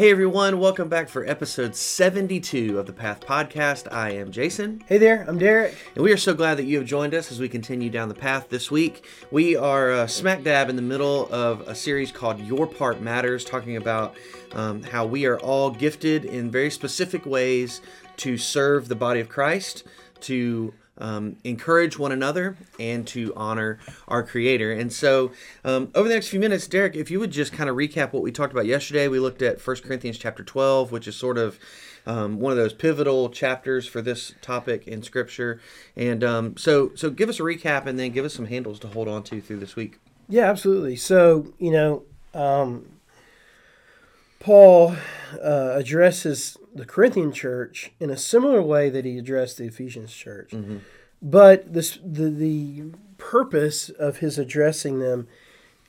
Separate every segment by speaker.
Speaker 1: Hey everyone, welcome back for episode 72 of the Path Podcast. I am Jason.
Speaker 2: Hey there, I'm Derek.
Speaker 1: And we are so glad that you have joined us as we continue down the path this week. We are uh, smack dab in the middle of a series called Your Part Matters, talking about um, how we are all gifted in very specific ways to serve the body of Christ, to um, encourage one another and to honor our Creator. And so, um, over the next few minutes, Derek, if you would just kind of recap what we talked about yesterday, we looked at 1 Corinthians chapter 12, which is sort of um, one of those pivotal chapters for this topic in Scripture. And um, so, so give us a recap and then give us some handles to hold on to through this week.
Speaker 2: Yeah, absolutely. So, you know, um, Paul uh, addresses the Corinthian church in a similar way that he addressed the Ephesians church. Mm-hmm. But this, the, the purpose of his addressing them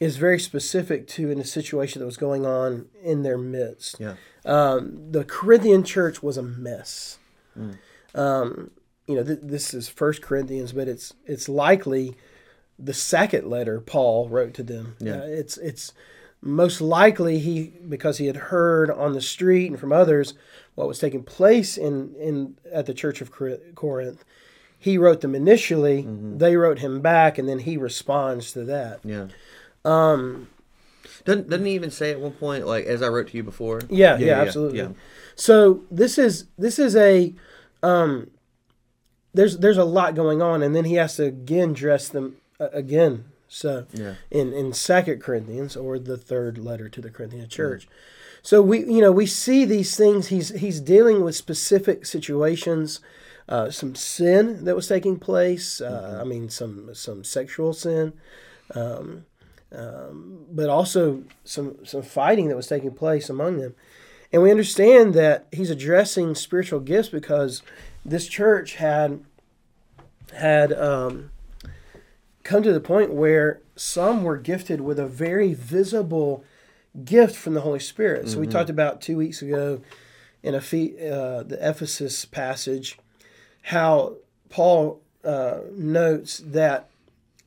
Speaker 2: is very specific to in a situation that was going on in their midst.
Speaker 1: Yeah.
Speaker 2: Um, the Corinthian church was a mess. Mm. Um, you know, th- this is First Corinthians, but it's it's likely the second letter Paul wrote to them.
Speaker 1: Yeah.
Speaker 2: Uh, it's it's most likely he because he had heard on the street and from others what was taking place in in at the church of Corinth. He wrote them initially. Mm-hmm. They wrote him back, and then he responds to that.
Speaker 1: Yeah. Um, doesn't doesn't he even say at one point like as I wrote to you before?
Speaker 2: Yeah, yeah, yeah absolutely. Yeah. So this is this is a um, there's there's a lot going on, and then he has to again dress them uh, again. So
Speaker 1: yeah.
Speaker 2: in in Second Corinthians or the third letter to the Corinthian church. Mm-hmm. So we you know we see these things. He's he's dealing with specific situations. Uh, some sin that was taking place. Uh, mm-hmm. I mean, some some sexual sin, um, um, but also some some fighting that was taking place among them. And we understand that he's addressing spiritual gifts because this church had had um, come to the point where some were gifted with a very visible gift from the Holy Spirit. So mm-hmm. we talked about two weeks ago in a uh, the Ephesus passage how Paul uh, notes that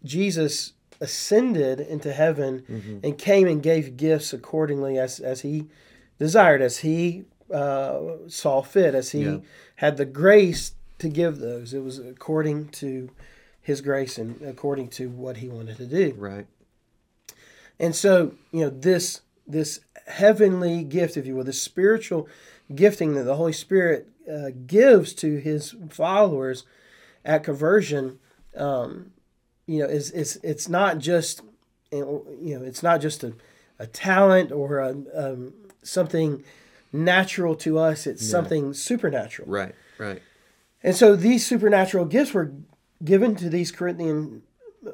Speaker 2: Jesus ascended into heaven mm-hmm. and came and gave gifts accordingly as as he desired, as he uh, saw fit, as he yeah. had the grace to give those. It was according to his grace and according to what he wanted to do.
Speaker 1: Right.
Speaker 2: And so, you know, this this heavenly gift, if you will, the spiritual gifting that the Holy Spirit uh, gives to his followers at conversion, um, you know, is is it's not just you know it's not just a, a talent or a, um, something natural to us. It's yeah. something supernatural.
Speaker 1: Right. Right.
Speaker 2: And so these supernatural gifts were given to these Corinthian,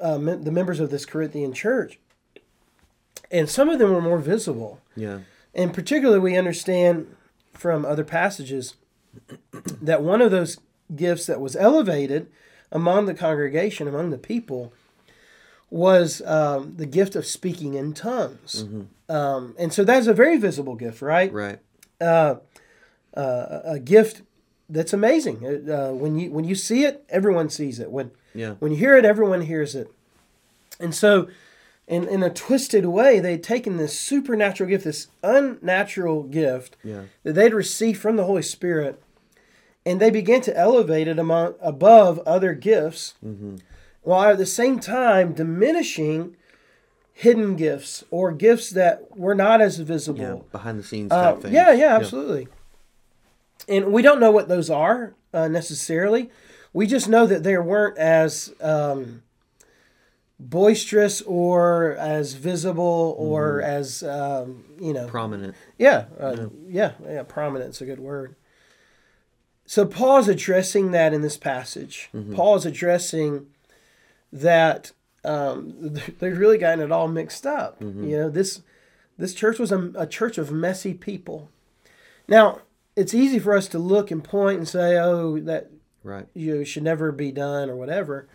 Speaker 2: uh, the members of this Corinthian church, and some of them were more visible.
Speaker 1: Yeah.
Speaker 2: And particularly, we understand from other passages that one of those gifts that was elevated among the congregation, among the people, was um, the gift of speaking in tongues. Mm-hmm. Um, and so that's a very visible gift, right?
Speaker 1: Right.
Speaker 2: Uh, uh, a gift that's amazing. Uh, when you when you see it, everyone sees it. When
Speaker 1: yeah.
Speaker 2: when you hear it, everyone hears it. And so, in in a twisted way, they'd taken this supernatural gift, this unnatural gift
Speaker 1: yeah.
Speaker 2: that they'd received from the Holy Spirit, and they began to elevate it among above other gifts, mm-hmm. while at the same time diminishing hidden gifts or gifts that were not as visible,
Speaker 1: yeah, behind the scenes uh, things.
Speaker 2: Yeah, yeah, absolutely. Yeah. And we don't know what those are uh, necessarily. We just know that they weren't as um, boisterous or as visible or mm-hmm. as um, you know
Speaker 1: prominent.
Speaker 2: Yeah, uh, yeah, yeah, yeah. Prominent is a good word. So Paul's addressing that in this passage. Mm-hmm. Paul's addressing that um, they've really gotten it all mixed up. Mm-hmm. You know, this this church was a, a, church of messy people. Now, it's easy for us to look and point and say, "Oh, that
Speaker 1: right.
Speaker 2: you know, should never be done" or whatever.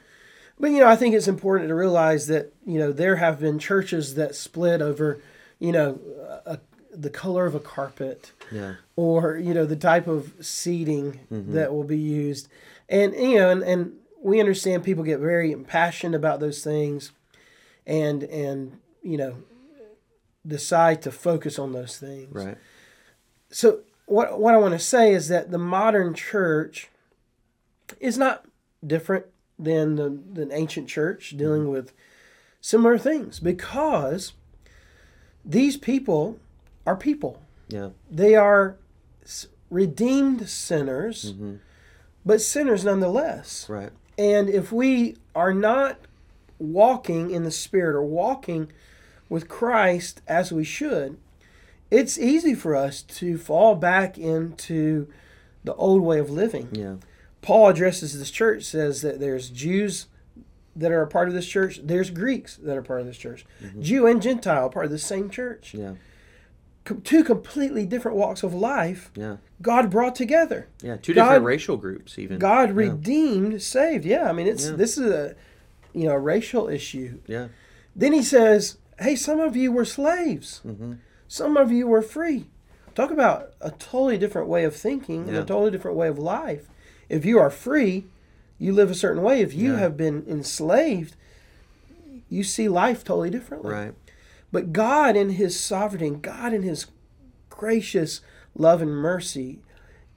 Speaker 2: But you know, I think it's important to realize that you know there have been churches that split over, you know, a, the color of a carpet
Speaker 1: yeah.
Speaker 2: or you know the type of seating mm-hmm. that will be used and you know and, and we understand people get very impassioned about those things and and you know decide to focus on those things
Speaker 1: right
Speaker 2: so what what I want to say is that the modern church is not different than the, the ancient church dealing mm-hmm. with similar things because these people are people.
Speaker 1: Yeah.
Speaker 2: They are redeemed sinners, mm-hmm. but sinners nonetheless.
Speaker 1: Right.
Speaker 2: And if we are not walking in the Spirit or walking with Christ as we should, it's easy for us to fall back into the old way of living.
Speaker 1: Yeah.
Speaker 2: Paul addresses this church, says that there's Jews that are a part of this church, there's Greeks that are part of this church, Jew and Gentile part of the same church.
Speaker 1: Yeah.
Speaker 2: Com- two completely different walks of life,
Speaker 1: Yeah.
Speaker 2: God brought together.
Speaker 1: Yeah. Two
Speaker 2: God-
Speaker 1: different racial groups, even.
Speaker 2: God
Speaker 1: Yeah.
Speaker 2: redeemed, saved. Yeah, I mean it's
Speaker 1: Yeah.
Speaker 2: this is a you know a racial issue.
Speaker 1: Yeah.
Speaker 2: Then he says, "Hey, some of you were slaves.
Speaker 1: Mm-hmm.
Speaker 2: Some of you were free." Talk about a totally different way of thinking and a totally different way of life. If you are free, you live a certain way. If you
Speaker 1: Yeah.
Speaker 2: have been enslaved, you see life totally differently.
Speaker 1: Right.
Speaker 2: But God, in His sovereignty, God, in His gracious love and mercy,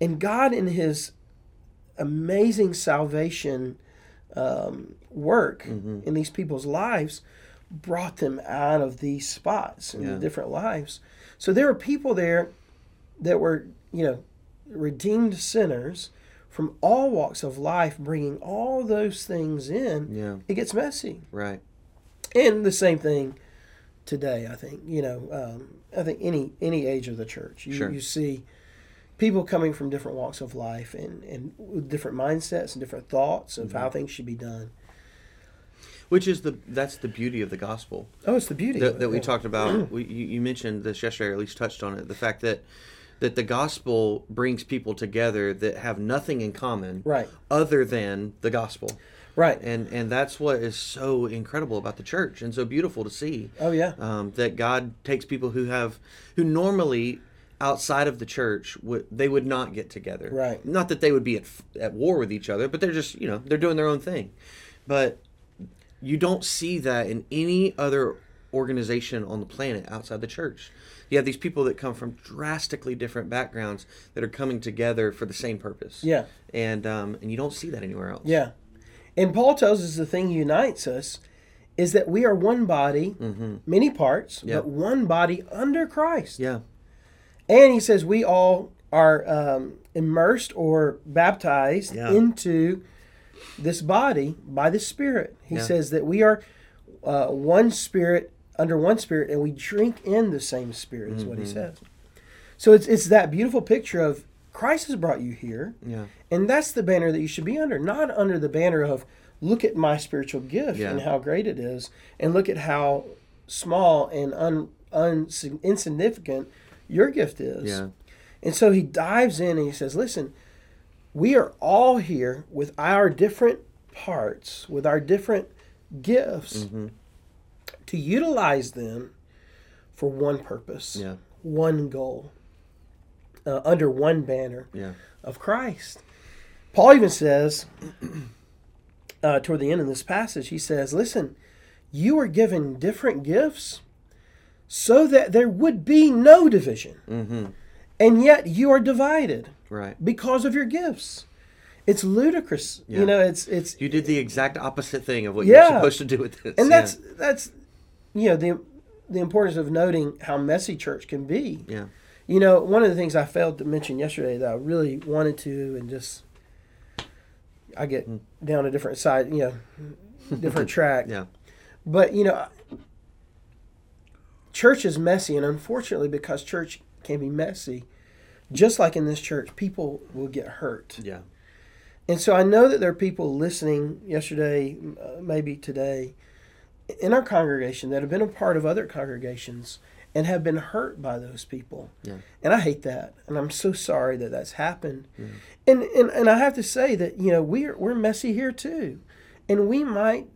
Speaker 2: and God, in His amazing salvation um, work
Speaker 1: Mm-hmm.
Speaker 2: in these people's lives, brought them out of these spots in
Speaker 1: Yeah.
Speaker 2: different lives. So there were people there that were, you know, redeemed sinners from all walks of life, bringing all those things in.
Speaker 1: Yeah.
Speaker 2: It gets messy
Speaker 1: Right.
Speaker 2: and the same thing today i think you know um, i think any any age of the church you,
Speaker 1: Sure.
Speaker 2: you see people coming from different walks of life and and with different mindsets and different thoughts of
Speaker 1: Mm-hmm.
Speaker 2: how things should be done
Speaker 1: Which is the that's the beauty of the gospel
Speaker 2: oh it's the beauty
Speaker 1: that, that we
Speaker 2: yeah.
Speaker 1: talked about. we, you, you mentioned this yesterday, or at least touched on it. The fact that that the gospel brings people together that have nothing in common,
Speaker 2: right
Speaker 1: other than the gospel.
Speaker 2: right
Speaker 1: and and that's what is so incredible about the church and so beautiful to see
Speaker 2: oh yeah
Speaker 1: um, that god takes people who have who normally outside of the church would they would not get together
Speaker 2: Right.
Speaker 1: not that they would be at, at war with each other but they're just you know they're doing their own thing but you don't see that in any other organization on the planet outside the church. You have these people that come from drastically different backgrounds that are coming together for the same purpose.
Speaker 2: Yeah.
Speaker 1: And um, and you don't see that anywhere else.
Speaker 2: Yeah. And paul tells us the thing unites us is that we are one body many parts
Speaker 1: Mm-hmm. Yep.
Speaker 2: but one body under christ.
Speaker 1: Yeah.
Speaker 2: And he says we all are um, immersed or baptized
Speaker 1: Yeah.
Speaker 2: into this body by the Spirit. He
Speaker 1: Yeah.
Speaker 2: says that we are uh, one Spirit under one Spirit, and we drink in the same Spirit. Is what he
Speaker 1: Mm-hmm.
Speaker 2: says. So it's it's that beautiful picture of Christ has brought you here,
Speaker 1: yeah
Speaker 2: and that's the banner that you should be under, not under the banner of look at my spiritual gift
Speaker 1: Yeah.
Speaker 2: and how great it is, and look at how small and un, un, insignificant your gift is.
Speaker 1: yeah
Speaker 2: And so he dives in and he says, Listen, we are all here with our different parts, with our different gifts,
Speaker 1: Mm-hmm.
Speaker 2: to utilize them for one purpose,
Speaker 1: yeah
Speaker 2: one goal, uh, under one banner
Speaker 1: yeah
Speaker 2: of Christ. Paul even says, uh, toward the end of this passage, he says, Listen, you were given different gifts so that there would be no division.
Speaker 1: mm-hmm
Speaker 2: And yet you are divided
Speaker 1: right
Speaker 2: because of your gifts. It's ludicrous.
Speaker 1: Yeah.
Speaker 2: You know, it's it's
Speaker 1: you did the exact opposite thing of what
Speaker 2: Yeah.
Speaker 1: you're supposed to do with this
Speaker 2: and
Speaker 1: yeah.
Speaker 2: that's that's you know the the importance of noting how messy church can be.
Speaker 1: yeah
Speaker 2: You know, one of the things I failed to mention yesterday that I really wanted to, and just I get
Speaker 1: Hmm.
Speaker 2: down a different side, you know, different track.
Speaker 1: yeah
Speaker 2: But you know, church is messy, and unfortunately, because church can be messy, just like in this church, people will get hurt.
Speaker 1: yeah
Speaker 2: And so I know that there are people listening yesterday, uh, maybe today, in our congregation that have been a part of other congregations and have been hurt by those people.
Speaker 1: Yeah.
Speaker 2: And I hate that. And I'm so sorry that that's happened. And, and and I have to say that, you know, we're we're messy here too. And we might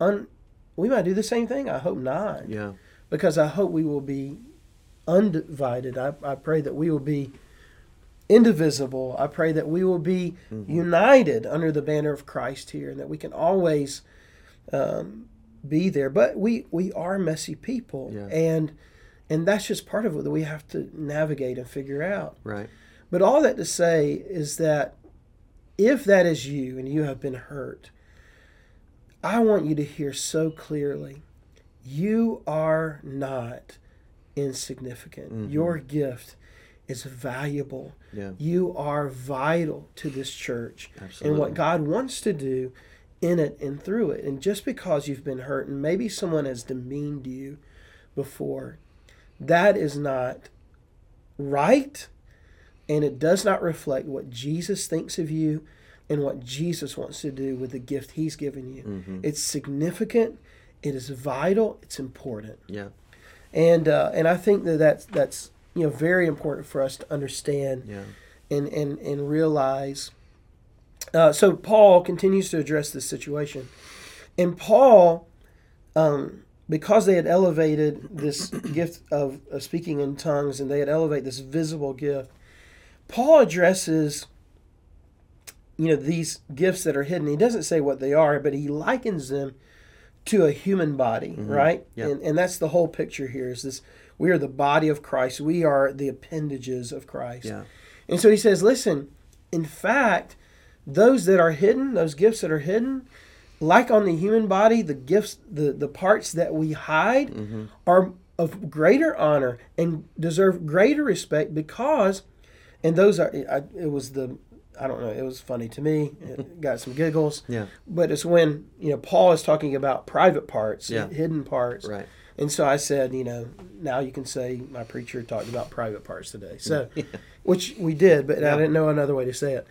Speaker 2: un, we might do the same thing. I hope not.
Speaker 1: yeah
Speaker 2: Because I hope we will be undivided. I, I pray that we will be indivisible. I pray that we will be united under the banner of Christ here and that we can always um, be there. But we, we are messy people.
Speaker 1: Yeah.
Speaker 2: And And that's just part of it that we have to navigate and figure out.
Speaker 1: Right.
Speaker 2: But all that to say is that if that is you and you have been hurt, I want you to hear so clearly you are not insignificant.
Speaker 1: Mm-hmm.
Speaker 2: Your gift is valuable.
Speaker 1: Yeah.
Speaker 2: You are vital to this church and what God wants to do in it and through it. And just because you've been hurt and maybe someone has demeaned you before, that is not right and it does not reflect what Jesus thinks of you and what Jesus wants to do with the gift he's given you.
Speaker 1: Mm-hmm.
Speaker 2: It's significant, it is vital, it's important.
Speaker 1: Yeah.
Speaker 2: And uh, and I think that that's that's you know very important for us to understand
Speaker 1: Yeah.
Speaker 2: and and and realize. Uh, so Paul continues to address this situation, and Paul, um, because they had elevated this gift of, of speaking in tongues, and they had elevated this visible gift, Paul addresses, you know, these gifts that are hidden. He doesn't say what they are, but he likens them to a human body, right?
Speaker 1: Yeah.
Speaker 2: And and that's the whole picture here. Is this we are the body of Christ. We are the appendages of Christ.
Speaker 1: Yeah.
Speaker 2: And so he says, listen, in fact, those that are hidden, those gifts that are hidden, like on the human body, the gifts, the, the parts that we hide
Speaker 1: Mm-hmm.
Speaker 2: are of greater honor and deserve greater respect because, and those are, I, it was the, I don't know, it was funny to me. It got some giggles.
Speaker 1: Yeah.
Speaker 2: But it's when, you know, Paul is talking about private parts,
Speaker 1: Yeah.
Speaker 2: hidden parts.
Speaker 1: Right.
Speaker 2: And so I said, you know, now you can say my preacher talked about private parts today. So, which we did, but
Speaker 1: Yeah.
Speaker 2: I didn't know another way to say it.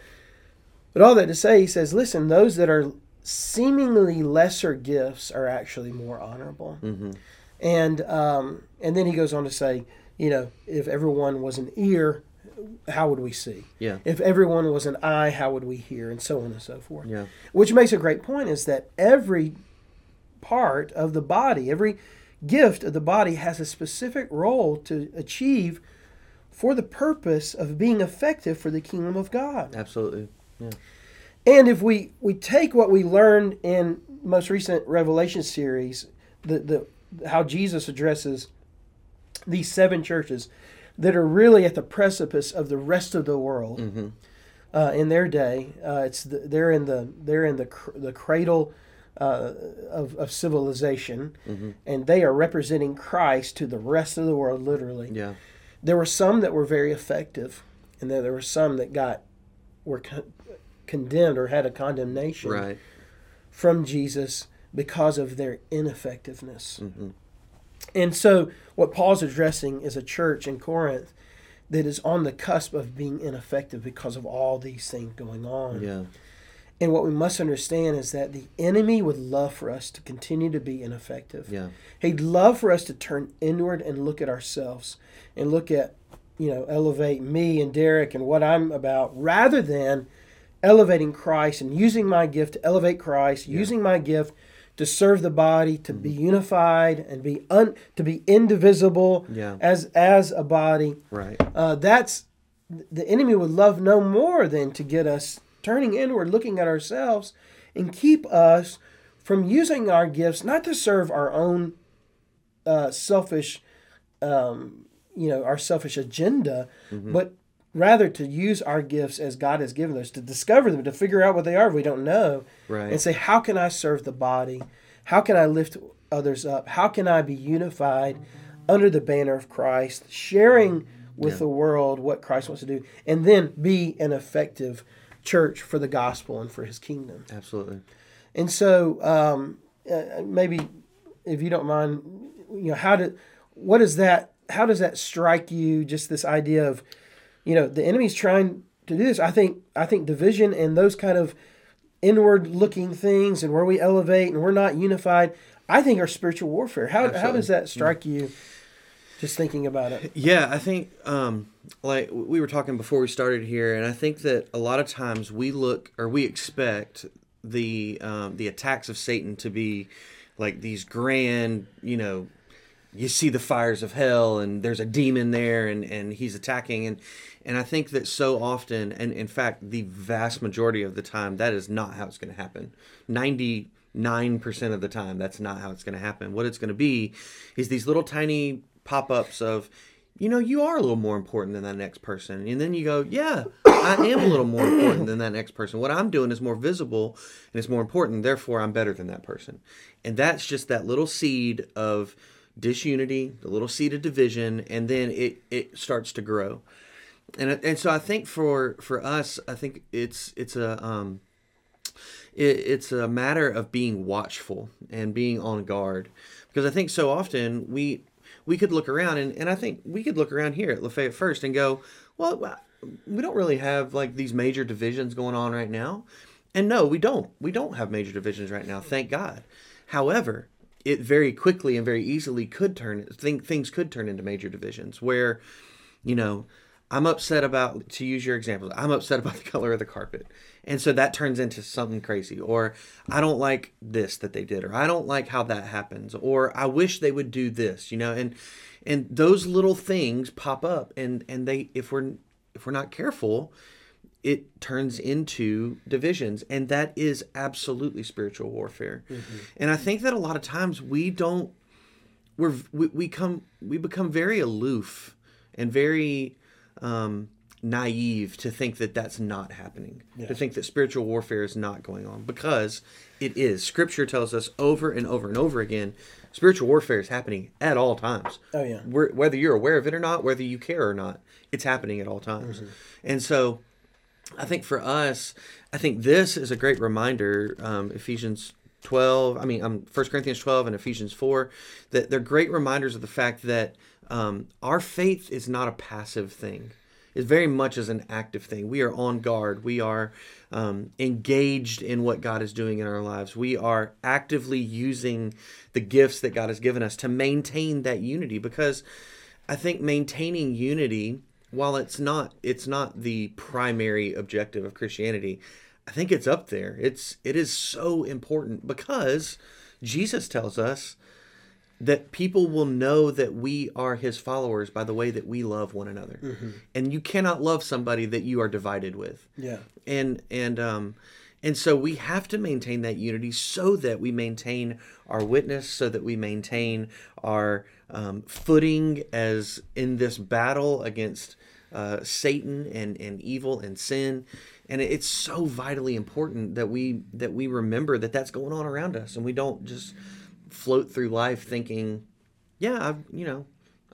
Speaker 2: But all that to say, he says, listen, those that are seemingly lesser gifts are actually more honorable.
Speaker 1: Mm-hmm.
Speaker 2: And um, and then he goes on to say, you know, if everyone was an ear, how would we see?
Speaker 1: Yeah.
Speaker 2: If everyone was an eye, how would we hear? And so on and so forth.
Speaker 1: Yeah.
Speaker 2: Which makes a great point is that every part of the body, every gift of the body has a specific role to achieve for the purpose of being effective for the kingdom of God.
Speaker 1: Absolutely. Yeah.
Speaker 2: And if we, we take what we learned in most recent Revelation series, the, the how Jesus addresses these seven churches that are really at the precipice of the rest of the world
Speaker 1: Mm-hmm.
Speaker 2: uh, in their day. Uh, it's the, they're in the they're in the cr- the cradle uh, of of civilization,
Speaker 1: Mm-hmm.
Speaker 2: and they are representing Christ to the rest of the world, literally.
Speaker 1: Yeah.
Speaker 2: There were some that were very effective, and then there were some that got were con- condemned or had a condemnation
Speaker 1: Right.
Speaker 2: from Jesus because of their ineffectiveness.
Speaker 1: Mm-hmm.
Speaker 2: And so, what Paul's addressing is a church in Corinth that is on the cusp of being ineffective because of all these things going on.
Speaker 1: Yeah.
Speaker 2: And what we must understand is that the enemy would love for us to continue to be ineffective.
Speaker 1: Yeah.
Speaker 2: He'd love for us to turn inward and look at ourselves and look at, you know, elevate me and Derek and what I'm about rather than elevating Christ and using my gift to elevate Christ, using my gift to serve the body, to be unified and be un, to be indivisible
Speaker 1: Yeah.
Speaker 2: as as a body.
Speaker 1: Right.
Speaker 2: Uh, that's the enemy would love no more than to get us turning inward, looking at ourselves, and keep us from using our gifts not to serve our own uh, selfish, um, you know, our selfish agenda, but rather to use our gifts as God has given us to discover them, to figure out what they are if we don't know,
Speaker 1: Right.
Speaker 2: and say, how can I serve the body? How can I lift others up? How can I be unified under the banner of Christ, sharing with
Speaker 1: Yeah.
Speaker 2: the world what Christ wants to do, and then be an effective church for the gospel and for His kingdom?
Speaker 1: Absolutely.
Speaker 2: And so, um, uh, maybe if you don't mind, you know, how did what is that? How does that strike you? Just this idea of, you know, the enemy's trying to do this. I think I think division and those kind of inward looking things and where we elevate and we're not unified. I think are spiritual warfare. How how does that strike you? Just thinking about it.
Speaker 1: Yeah, I think um, like we were talking before we started here, and I think that a lot of times we look or we expect the um, the attacks of Satan to be like these grand, you know, you see the fires of hell, and there's a demon there, and and he's attacking, and and I think that so often, and in fact, the vast majority of the time, that is not how it's going to happen. Ninety nine percent of the time, that's not how it's going to happen. What it's going to be is these little tiny pop ups of, you know, you are a little more important than that next person. And then you go, yeah, I am a little more important than that next person. What I'm doing is more visible and it's more important. Therefore, I'm better than that person. And that's just that little seed of disunity, the little seed of division, and then it, it starts to grow. And, and so I think for, for us, I think it's, it's a, um, it, it's a matter of being watchful and being on guard because I think so often we we could look around and, and I think we could look around here at Lafayette First and go, well, uh, we don't really have like these major divisions going on right now. And no, we don't. We don't have major divisions right now, thank God. However, it very quickly and very easily could turn think things could turn into major divisions where, you know, I'm upset about to use your example, I'm upset about the color of the carpet. And so that turns into something crazy. Or I don't like this that they did, or I don't like how that happens, or I wish they would do this, you know, and and those little things pop up and and they if we're if we're not careful, it turns into divisions and that is absolutely spiritual warfare mm-hmm. and i think that a lot of times we don't we're we, we come we become very aloof and very um naive to think that that's not happening yes. to think that spiritual warfare is not going on because it is scripture tells us over and over and over again spiritual warfare is happening at all times
Speaker 2: oh yeah
Speaker 1: We're, whether you're aware of it or not whether you care or not it's happening at all times mm-hmm. and so i think for us i think this is a great reminder um, ephesians 12 i mean um, 1 corinthians 12 and ephesians 4 that they're great reminders of the fact that um, our faith is not a passive thing is very much as an active thing. We are on guard. We are um, engaged in what God is doing in our lives. We are actively using the gifts that God has given us to maintain that unity because I think maintaining unity while it's not it's not the primary objective of Christianity, I think it's up there. It's it is so important because Jesus tells us that people will know that we are his followers by the way that we love one another. Mm-hmm. and you cannot love somebody that you are divided with.
Speaker 2: Yeah.
Speaker 1: And and um and so we have to maintain that unity so that we maintain our witness so that we maintain our um, footing as in this battle against uh, satan and and evil and sin. And it's so vitally important that we that we remember that that's going on around us and we don't just float through life thinking, yeah, I, you know,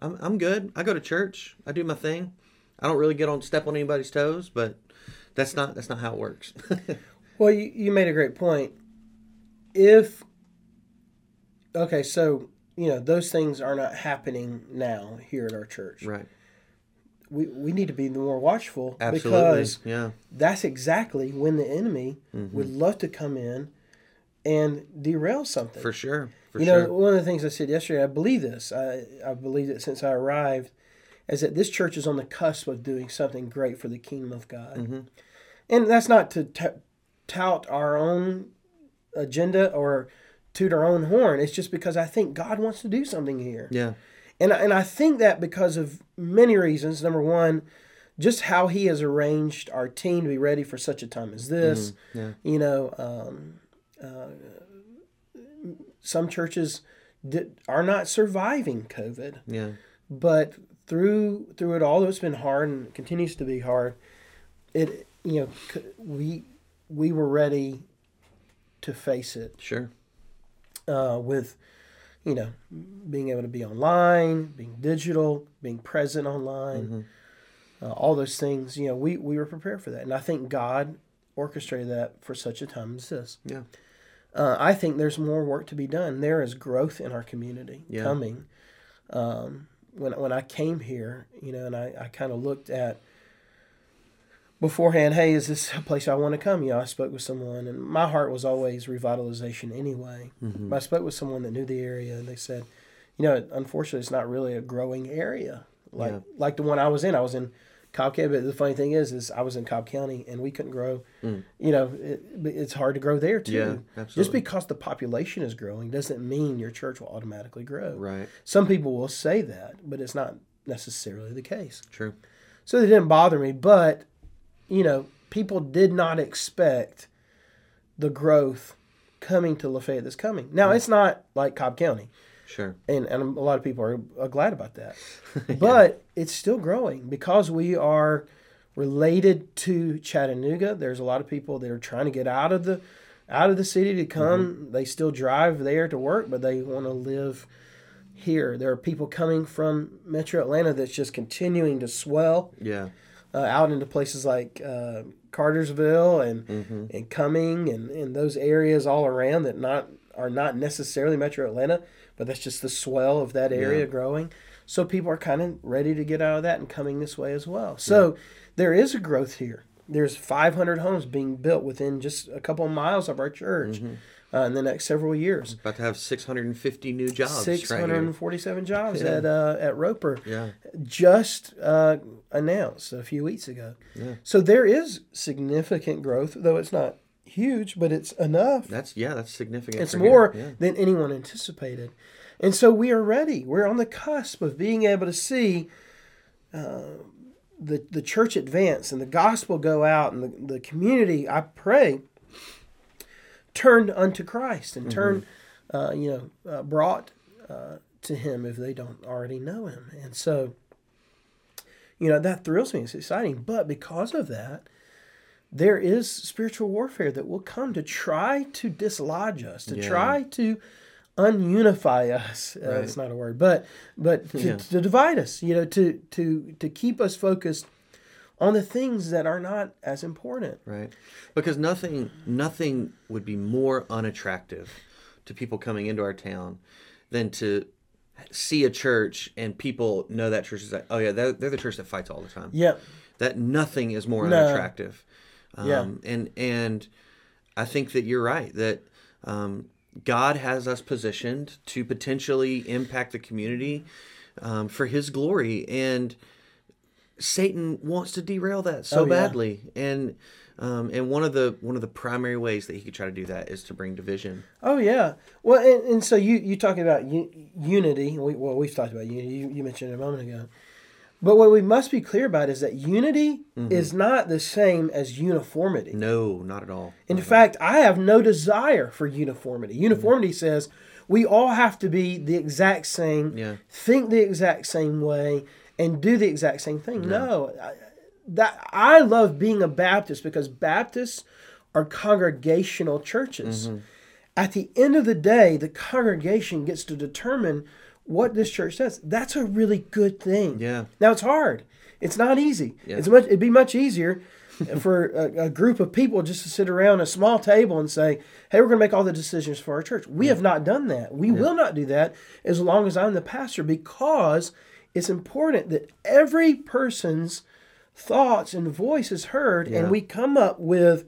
Speaker 1: I'm, I'm good. I go to church. I do my thing. I don't really get on step on anybody's toes, but that's not that's not how it works.
Speaker 2: well, you, you made a great point. If okay, so you know those things are not happening now here at our church,
Speaker 1: right?
Speaker 2: We, we need to be more watchful
Speaker 1: Absolutely.
Speaker 2: because
Speaker 1: yeah.
Speaker 2: that's exactly when the enemy mm-hmm. would love to come in and derail something.
Speaker 1: For sure. For
Speaker 2: you
Speaker 1: sure.
Speaker 2: know, one of the things I said yesterday, I believe this. I I believed it since I arrived, is that this church is on the cusp of doing something great for the kingdom of God, mm-hmm. and that's not to t- tout our own agenda or toot our own horn. It's just because I think God wants to do something here.
Speaker 1: Yeah.
Speaker 2: And and I think that because of many reasons. Number one, just how He has arranged our team to be ready for such a time as this. Mm-hmm. Yeah. You know. Um, uh, some churches are not surviving COVID.
Speaker 1: Yeah.
Speaker 2: But through through it all, it's been hard and continues to be hard. It you know we we were ready to face it.
Speaker 1: Sure.
Speaker 2: Uh, with you know being able to be online, being digital, being present online, mm-hmm. uh, all those things. You know we we were prepared for that, and I think God orchestrated that for such a time as this.
Speaker 1: Yeah.
Speaker 2: Uh, I think there's more work to be done. There is growth in our community yeah. coming. Um, when when I came here, you know, and I, I kind of looked at beforehand, hey, is this a place I want to come? You know, I spoke with someone, and my heart was always revitalization anyway. Mm-hmm. But I spoke with someone that knew the area, and they said, you know, unfortunately, it's not really a growing area like yeah. like the one I was in. I was in Cobb County. But the funny thing is, is I was in Cobb County and we couldn't grow. Mm. You know, it, it's hard to grow there too.
Speaker 1: Yeah, absolutely.
Speaker 2: Just because the population is growing doesn't mean your church will automatically grow.
Speaker 1: Right.
Speaker 2: Some people will say that, but it's not necessarily the case.
Speaker 1: True.
Speaker 2: So it didn't bother me, but you know, people did not expect the growth coming to Lafayette that's coming. Now, mm. it's not like Cobb County.
Speaker 1: Sure.
Speaker 2: and, and a lot of people are glad about that. But it's still growing because we are related to Chattanooga. There's a lot of people that are trying to get out of the out of the city to come. They still drive there to work, but they want to live here. There are people coming from Metro Atlanta that's just continuing to swell
Speaker 1: Yeah.
Speaker 2: uh, out into places like uh, Cartersville and
Speaker 1: Mm-hmm.
Speaker 2: and Cumming and, and those areas all around that not are not necessarily Metro Atlanta, but that's just the swell of that area
Speaker 1: Yeah.
Speaker 2: growing. So people are kind of ready to get out of that and coming this way as well. So there is a growth here. There's 500 homes being built within just a couple of miles of our church
Speaker 1: Mm-hmm.
Speaker 2: uh, in the next several years.
Speaker 1: About to have 650 new jobs. right
Speaker 2: 647 jobs
Speaker 1: Yeah.
Speaker 2: at uh, at Roper
Speaker 1: Yeah.
Speaker 2: just uh, announced a few weeks ago.
Speaker 1: Yeah.
Speaker 2: So there is significant growth, though it's not huge, but it's enough.
Speaker 1: That's yeah. That's significant.
Speaker 2: It's more.
Speaker 1: Yeah.
Speaker 2: than anyone anticipated. And so we are ready. We're on the cusp of being able to see uh, the, the church advance and the gospel go out and the, the community, I pray, turned unto Christ and turn, uh, you know, uh, brought uh, to Him if they don't already know Him. And so, you know, that thrills me. It's exciting. But because of that, there is spiritual warfare that will come to try to dislodge us, to
Speaker 1: Yeah.
Speaker 2: try to ununify us. Uh,
Speaker 1: Right.
Speaker 2: It's not a word, but but to,
Speaker 1: Yeah.
Speaker 2: to divide us. You know, to to to keep us focused on the things that are not as important.
Speaker 1: Right. Because nothing nothing would be more unattractive to people coming into our town than to see a church and people know that church is like, oh yeah, they're, they're the church that fights all the time.
Speaker 2: Yeah,
Speaker 1: That nothing is more
Speaker 2: No.
Speaker 1: unattractive. Um,
Speaker 2: Yeah.
Speaker 1: And and I think that you're right that um, God has us positioned to potentially impact the community um, for His glory, and Satan wants to derail that so
Speaker 2: Oh, yeah.
Speaker 1: badly. And um, and one of the one of the primary ways that he could try to do that is to bring division.
Speaker 2: Oh yeah. Well, and, and so you you talking about u- unity? We, well, we've talked about unity. You, you mentioned it a moment ago. But what we must be clear about is that unity mm-hmm. is not the same as uniformity.
Speaker 1: No, not at all.
Speaker 2: In fact, I have no desire for uniformity. Mm-hmm. Uniformity says we all have to be the exact same,
Speaker 1: Yeah.
Speaker 2: think the exact same way, and do the exact same thing. No, I, that I love being a Baptist because Baptists are congregational churches. Mm-hmm. At the end of the day, the congregation gets to determine what this church does. That's a really good thing.
Speaker 1: Yeah.
Speaker 2: Now it's hard. It's not easy.
Speaker 1: Yeah.
Speaker 2: It's much. It'd be much easier for a, a group of people just to sit around a small table and say, "Hey, we're going to make all the decisions for our church." We have not done that. We will not do that as long as I'm the pastor because it's important that every person's thoughts and voice is heard,
Speaker 1: Yeah.
Speaker 2: and we come up with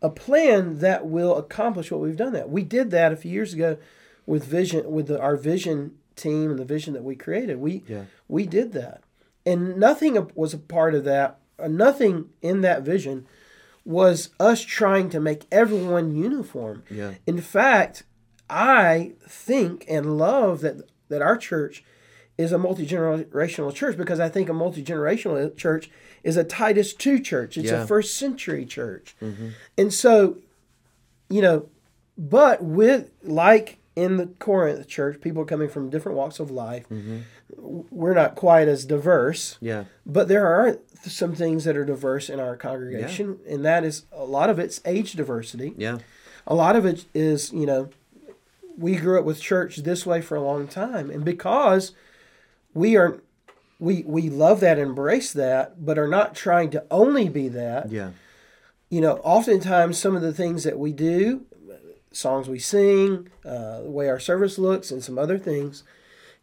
Speaker 2: a plan that will accomplish what we've done. That we did that a few years ago with vision with the, our vision team and the vision that we created. We
Speaker 1: Yeah.
Speaker 2: we did that, and nothing was a part of that. uh, Nothing in that vision was us trying to make everyone uniform.
Speaker 1: Yeah.
Speaker 2: In fact, I think and love that that our church is a multi generational church because I think a multi generational church is a Titus two church. It's
Speaker 1: Yeah.
Speaker 2: a first century church, and so you know, but with like in the Corinth church, people coming from different walks of life. Mm-hmm. We're not quite as diverse,
Speaker 1: Yeah.
Speaker 2: but there are some things that are diverse in our congregation, and that is a lot of it's age diversity.
Speaker 1: Yeah.
Speaker 2: A lot of it is, you know, we grew up with church this way for a long time, and because we are, we we love that, embrace that, but are not trying to only be that
Speaker 1: Yeah.
Speaker 2: you know, oftentimes some of the things that we do, songs we sing, uh, the way our service looks, and some other things,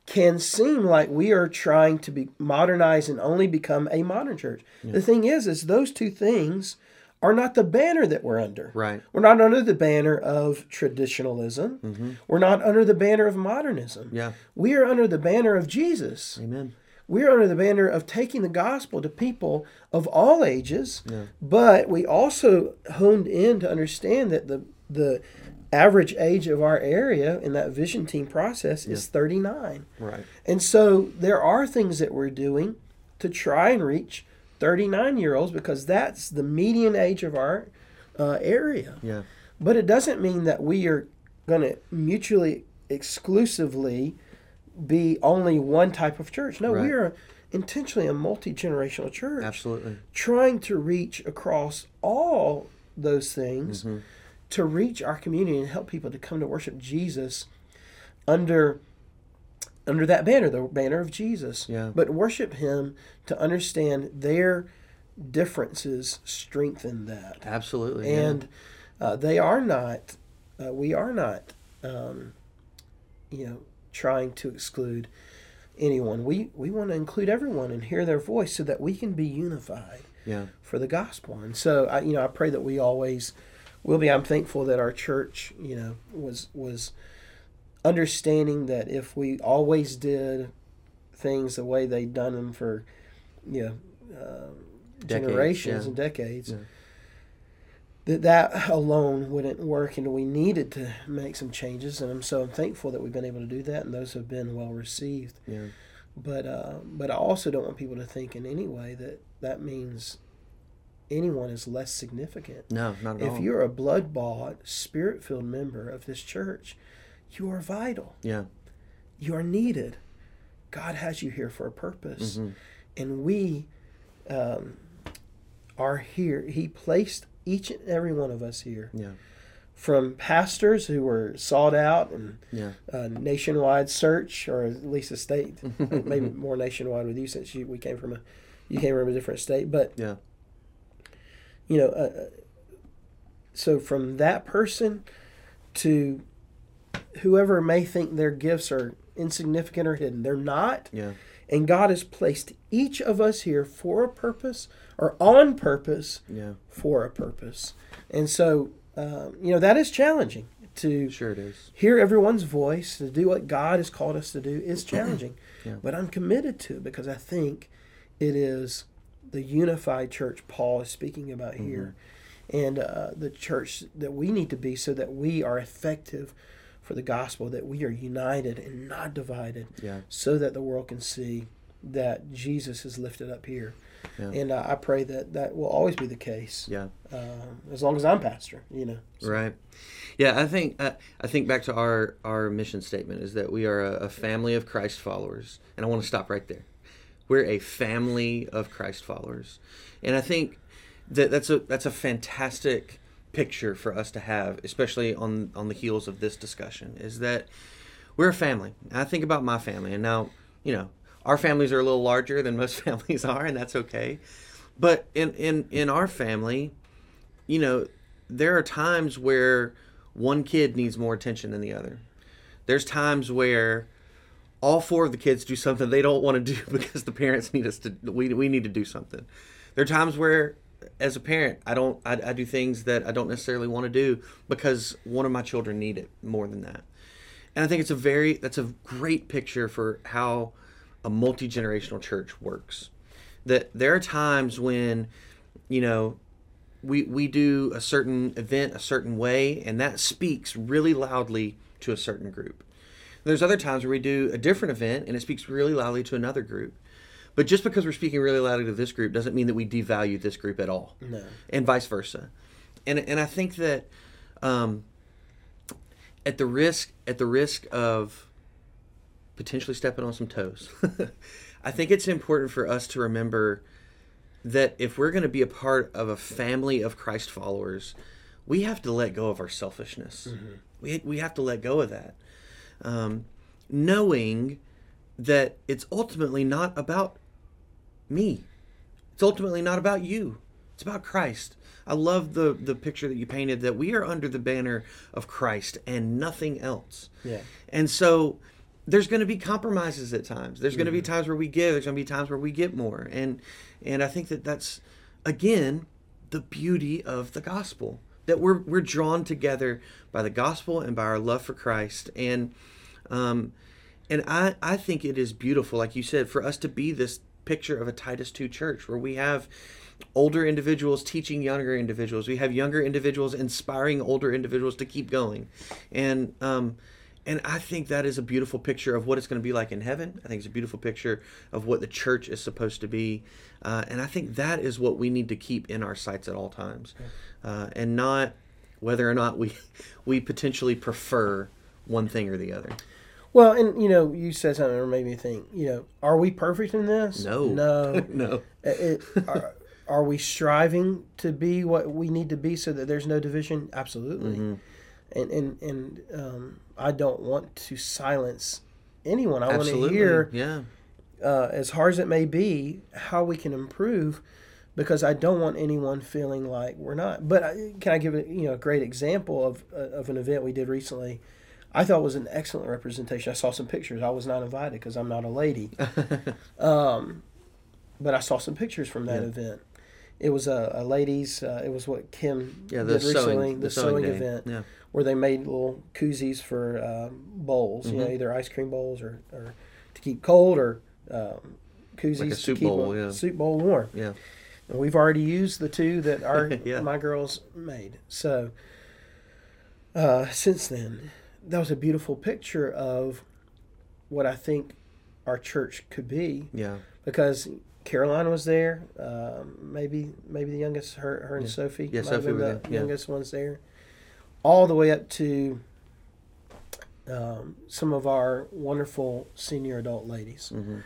Speaker 2: can seem like we are trying to be modernized and only become a modern church. The thing is, is those two things are not the banner that we're under.
Speaker 1: Right.
Speaker 2: We're not under the banner of traditionalism. We're not under the banner of modernism.
Speaker 1: Yeah.
Speaker 2: We are under the banner of Jesus.
Speaker 1: Amen.
Speaker 2: We're under the banner of taking the gospel to people of all ages, yeah. but we also honed in to understand that the the average age of our area in that vision team process is 39.
Speaker 1: Right.
Speaker 2: And so there are things that we're doing to try and reach 39 year olds because that's the median age of our uh, area.
Speaker 1: Yeah.
Speaker 2: But it doesn't mean that we are going to mutually exclusively be only one type of church. No,
Speaker 1: Right.
Speaker 2: we are intentionally a multi generational church,
Speaker 1: Absolutely.
Speaker 2: trying to reach across all those things
Speaker 1: Mm-hmm.
Speaker 2: To reach our community and help people to come to worship Jesus under under that banner, the banner of Jesus.
Speaker 1: Yeah.
Speaker 2: But worship Him to understand their differences strengthen that
Speaker 1: Absolutely. yeah.
Speaker 2: and uh, they are not uh, we are not um, you know trying to exclude anyone we we want to include everyone and hear their voice so that we can be unified
Speaker 1: yeah.
Speaker 2: for the gospel and so I you know I pray that we always will be I'm thankful that our church you know was was understanding that if we always did things the way they'd done them for you know uh,
Speaker 1: Decades,
Speaker 2: generations
Speaker 1: yeah.
Speaker 2: and decades
Speaker 1: Yeah.
Speaker 2: that that alone wouldn't work and we needed to make some changes and I'm so I'm thankful that we've been able to do that and those have been well received
Speaker 1: Yeah.
Speaker 2: but uh, but I also don't want people to think in any way that that means anyone is less significant
Speaker 1: No, not at all.
Speaker 2: if you're a blood bought spirit filled member of this church you are vital
Speaker 1: yeah.
Speaker 2: you are needed God has you here for a purpose
Speaker 1: Mhm.
Speaker 2: and we um, are here he placed each and every one of us here
Speaker 1: Yeah.
Speaker 2: from pastors who were sought out and
Speaker 1: Yeah.
Speaker 2: a nationwide search, or at least a state, maybe more nationwide with you since you, we came from a you came from a different state. But
Speaker 1: Yeah.
Speaker 2: You know, uh, so from that person to whoever may think their gifts are insignificant or hidden, they're not.
Speaker 1: Yeah.
Speaker 2: And God has placed each of us here for a purpose or on purpose
Speaker 1: Yeah.
Speaker 2: for a purpose. And so, um, you know, that is challenging to
Speaker 1: Sure it is.
Speaker 2: hear everyone's voice, to do what God has called us to do is challenging.
Speaker 1: Yeah.
Speaker 2: But I'm committed to it because I think it is the unified church Paul is speaking about here and uh, the church that we need to be so that we are effective for the gospel, that we are united and not divided,
Speaker 1: Yeah.
Speaker 2: so that the world can see that Jesus is lifted up here.
Speaker 1: Yeah.
Speaker 2: And uh, I pray that that will always be the case
Speaker 1: Yeah.
Speaker 2: um, as long as I'm pastor, you know. So-
Speaker 1: Right. Yeah, I think uh, I think back to our our mission statement is that we are a, a family of Christ followers, and I want to stop right there. We're a family of Christ followers, and I think that that's a that's a fantastic picture for us to have, especially on on the heels of this discussion. Is that we're a family. I think about my family, and now you know our families are a little larger than most families are, and that's okay. But in in in our family, you know, there are times where one kid needs more attention than the other. There's times where all four of the kids do something they don't want to do because the parents need us to we, we need to do something. There are times where as a parent I don't I, I do things that I don't necessarily want to do because one of my children need it more than that. And I think it's a very that's a great picture for how a multi-generational church works. That there are times when you know we we do a certain event a certain way and that speaks really loudly to a certain group there's other times where we do a different event and it speaks really loudly to another group but just because we're speaking really loudly to this group doesn't mean that we devalue this group at all
Speaker 2: No.
Speaker 1: and vice versa and and i think that um at the risk at the risk of potentially stepping on some toes i think it's important for us to remember that if we're going to be a part of a family of Christ followers, we have to let go of our selfishness. We, we have to let go of that. Um, knowing that it's ultimately not about me, it's ultimately not about you, it's about Christ. I love the, the picture that you painted that we are under the banner of Christ and nothing else.
Speaker 2: Yeah.
Speaker 1: And so there's going to be compromises at times. There's going to be times where we give. There's going to be times where we get more. And and I think that that's again the beauty of the gospel that we're we're drawn together by the gospel and by our love for Christ. And um and I I think it is beautiful, like you said, for us to be this picture of a Titus two church where we have older individuals teaching younger individuals. We have younger individuals inspiring older individuals to keep going. And um and I think that is a beautiful picture of what it's going to be like in heaven. I think it's a beautiful picture of what the church is supposed to be. Uh, and I think that is what we need to keep in our sights at all times. Uh, and not whether or not we we potentially prefer one thing or the other.
Speaker 2: Well, and you know, you said something that made me think. You know, are we perfect in this?
Speaker 1: No.
Speaker 2: no.
Speaker 1: no.
Speaker 2: It, are, are we striving to be what we need to be so that there's no division? Absolutely.
Speaker 1: Mm-hmm.
Speaker 2: And and and um, I don't want to silence anyone. I want to hear,
Speaker 1: Yeah.
Speaker 2: uh, as hard as it may be, how we can improve, because I don't want anyone feeling like we're not. But I, can I give a you know a great example of uh, of an event we did recently? I thought was an excellent representation. I saw some pictures. I was not invited because I'm not a lady. um, but I saw some pictures from that
Speaker 1: Yeah.
Speaker 2: event. It was a, a ladies. Uh, it was what Kim
Speaker 1: Yeah, the
Speaker 2: did recently.
Speaker 1: sewing,
Speaker 2: The, sewing,
Speaker 1: day.
Speaker 2: event
Speaker 1: Yeah.
Speaker 2: where they made little koozies for um, bowls. You know,
Speaker 1: Mhm.
Speaker 2: either ice cream bowls or, or to keep cold or um, koozies
Speaker 1: Like a
Speaker 2: to
Speaker 1: soup
Speaker 2: keep
Speaker 1: bowl,
Speaker 2: a
Speaker 1: yeah.
Speaker 2: soup bowl warm.
Speaker 1: Yeah.
Speaker 2: And we've already used the two that our
Speaker 1: Yeah.
Speaker 2: my girls made. So uh, since then, that was a beautiful picture of what I think our church could be
Speaker 1: Yeah.
Speaker 2: because Caroline was there. Um, maybe maybe the youngest, her her and
Speaker 1: Yeah.
Speaker 2: Sophie.
Speaker 1: Yeah, Sophie
Speaker 2: the
Speaker 1: yeah.
Speaker 2: youngest ones there. All the way up to um, some of our wonderful senior adult ladies,
Speaker 1: hmm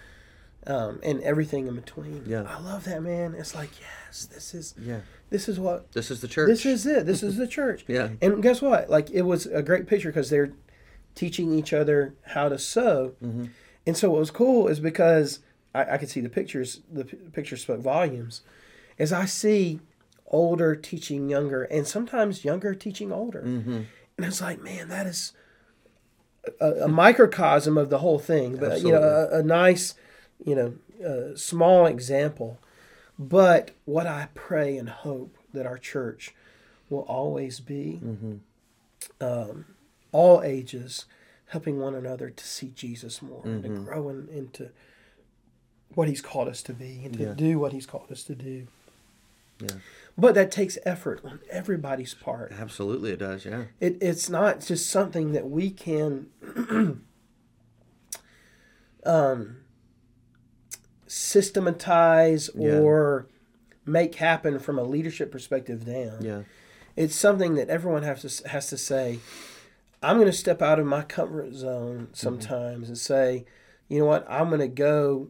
Speaker 2: um, and everything in between.
Speaker 1: Yeah.
Speaker 2: I love that man. It's like yes, this is
Speaker 1: Yeah.
Speaker 2: this is what
Speaker 1: This is the church.
Speaker 2: this is it. This is the church.
Speaker 1: Yeah.
Speaker 2: And guess what? Like it was a great picture because they're teaching each other how to sew.
Speaker 1: Mhm.
Speaker 2: And so what was cool is because I, I could see the pictures. The p- pictures spoke volumes. As I see older teaching younger, and sometimes younger teaching older,
Speaker 1: hmm
Speaker 2: and it's like, man, that is a, a microcosm of the whole thing. But you know, a, a nice, you know, uh, small example. But what I pray and hope that our church will always be,
Speaker 1: hmm
Speaker 2: um, all ages, helping one another to see Jesus more and to
Speaker 1: Mhm.
Speaker 2: grow in, into what He's called us to be and to
Speaker 1: Yeah.
Speaker 2: do what He's called us to do.
Speaker 1: Yeah.
Speaker 2: But that takes effort on everybody's part.
Speaker 1: Absolutely, it does. Yeah.
Speaker 2: It, it's not just something that we can um, systematize
Speaker 1: Yeah.
Speaker 2: or make happen from a leadership perspective down.
Speaker 1: Yeah.
Speaker 2: It's something that everyone has to has to say. I'm going to step out of my comfort zone sometimes and say, you know what? I'm going to go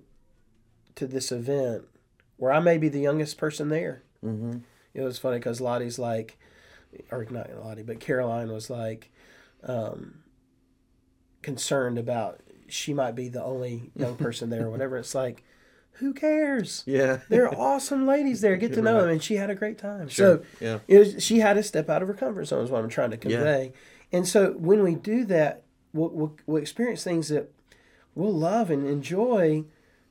Speaker 2: to this event where I may be the youngest person there.
Speaker 1: hmm
Speaker 2: It was funny because Lottie's like, or not Lottie, but Caroline was like, um, concerned about she might be the only young person there or whatever. It's like, who cares?
Speaker 1: Yeah.
Speaker 2: They're awesome ladies there. Get to know them, and she had a great time.
Speaker 1: Sure.
Speaker 2: So
Speaker 1: yeah.
Speaker 2: it was, she had to step out of her comfort zone. Is what I'm trying to
Speaker 1: Yeah.
Speaker 2: convey. And so when we do that, we'll, we'll, we'll experience things that we'll love and enjoy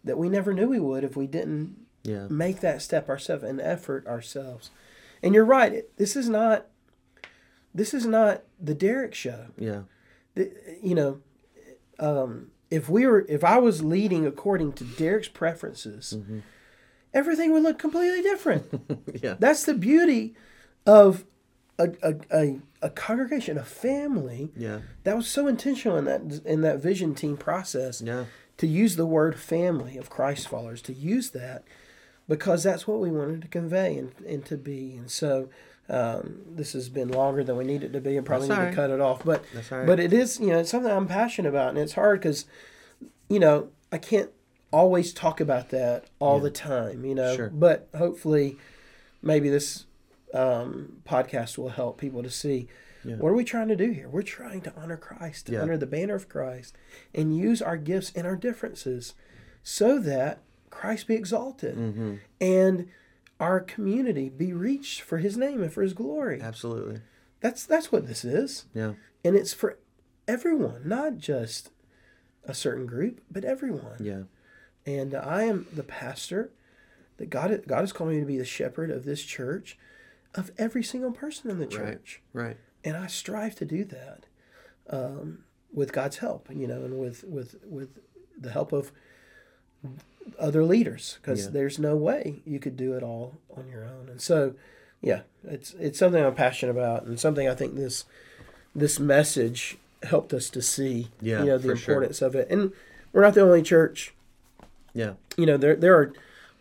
Speaker 2: that we never knew we would if we didn't
Speaker 1: Yeah.
Speaker 2: make that step ourselves and effort ourselves. And you're right. it- This is not. This is not the Derek show.
Speaker 1: Yeah.
Speaker 2: The- You know, um, if we were, if I was leading according to Derek's preferences,
Speaker 1: Mm-hmm.
Speaker 2: everything would look completely different.
Speaker 1: yeah.
Speaker 2: That's the beauty of a, a, a, a congregation, a family
Speaker 1: Yeah.
Speaker 2: that was so intentional in that in that vision team process
Speaker 1: Yeah.
Speaker 2: To use the word family of Christ followers, to use that because that's what we wanted to convey and, and to be. And so um, this has been longer than we need it to be and probably
Speaker 1: That's
Speaker 2: need to cut it off. But but it is, you know, it's something I'm passionate about and it's hard because, you know, I can't always talk about that all the time, you know,
Speaker 1: Sure.
Speaker 2: but hopefully maybe this um, podcast will help people to see
Speaker 1: Yeah.
Speaker 2: what are we trying to do here? We're trying to honor Christ, to
Speaker 1: Yeah.
Speaker 2: honor the banner of Christ, and use our gifts and our differences so that Christ be exalted
Speaker 1: hmm
Speaker 2: and our community be reached for his name and for his glory.
Speaker 1: Absolutely.
Speaker 2: That's that's what this is.
Speaker 1: Yeah.
Speaker 2: And it's for everyone, not just a certain group, but everyone.
Speaker 1: Yeah.
Speaker 2: And I am the pastor that God God has called me to be the shepherd of this church, of every single person in the church.
Speaker 1: Right.
Speaker 2: church
Speaker 1: Right.
Speaker 2: And I strive to do that um, with God's help, you know, and with with with the help of other leaders, because
Speaker 1: Yeah.
Speaker 2: there's no way you could do it all on your own. And so, yeah, it's it's something I'm passionate about, and something I think this this message helped us to see,
Speaker 1: Yeah,
Speaker 2: you know, the
Speaker 1: for sure.
Speaker 2: importance of it. And we're not the only church,
Speaker 1: Yeah.
Speaker 2: you know, there there are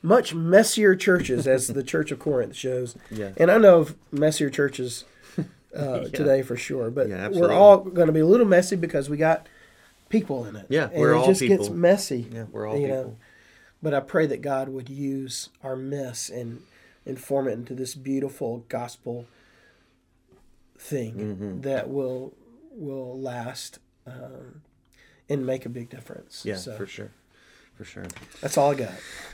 Speaker 2: much messier churches as the Church of Corinth shows.
Speaker 1: Yeah.
Speaker 2: And I know of messier churches uh, today for sure. But
Speaker 1: Yeah,
Speaker 2: we're all going to be a little messy because we got people in it.
Speaker 1: Yeah,
Speaker 2: and
Speaker 1: we're
Speaker 2: it
Speaker 1: all
Speaker 2: just gets messy.
Speaker 1: Yeah, we're all
Speaker 2: you
Speaker 1: people.
Speaker 2: know. But I pray that God would use our mess and and form it into this beautiful gospel thing
Speaker 1: Mm-hmm.
Speaker 2: that will will last um, and make a big difference.
Speaker 1: Yeah,
Speaker 2: so
Speaker 1: for sure. For sure.
Speaker 2: that's all I got.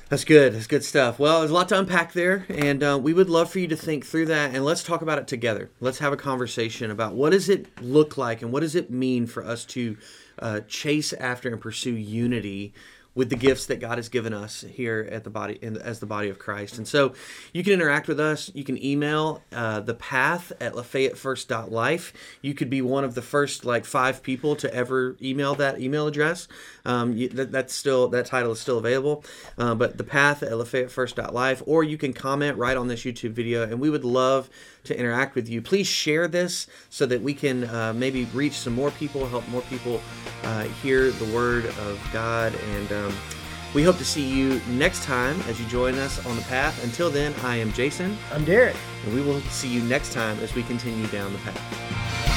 Speaker 1: That's good. That's good stuff. Well, there's a lot to unpack there, and uh, we would love for you to think through that, and let's talk about it together. Let's have a conversation about what does it look like, and what does it mean for us to uh, chase after and pursue unity with the gifts that God has given us here at the body in, as the body of Christ. And so, you can interact with us. You can email uh, the path at lafayettefirst.life. You could be one of the first like five people to ever email that email address. Um, you, that, that's still that title is still available. Uh, but the path at lafayettefirst.life, or you can comment right on this YouTube video, and we would love to interact with you. Please share this so that we can uh, maybe reach some more people, help more people uh, hear the word of God, and um, we hope to see you next time as you join us on the path. Until then, I am Jason,
Speaker 2: I'm Derek.
Speaker 1: and we will see you next time as we continue down the path.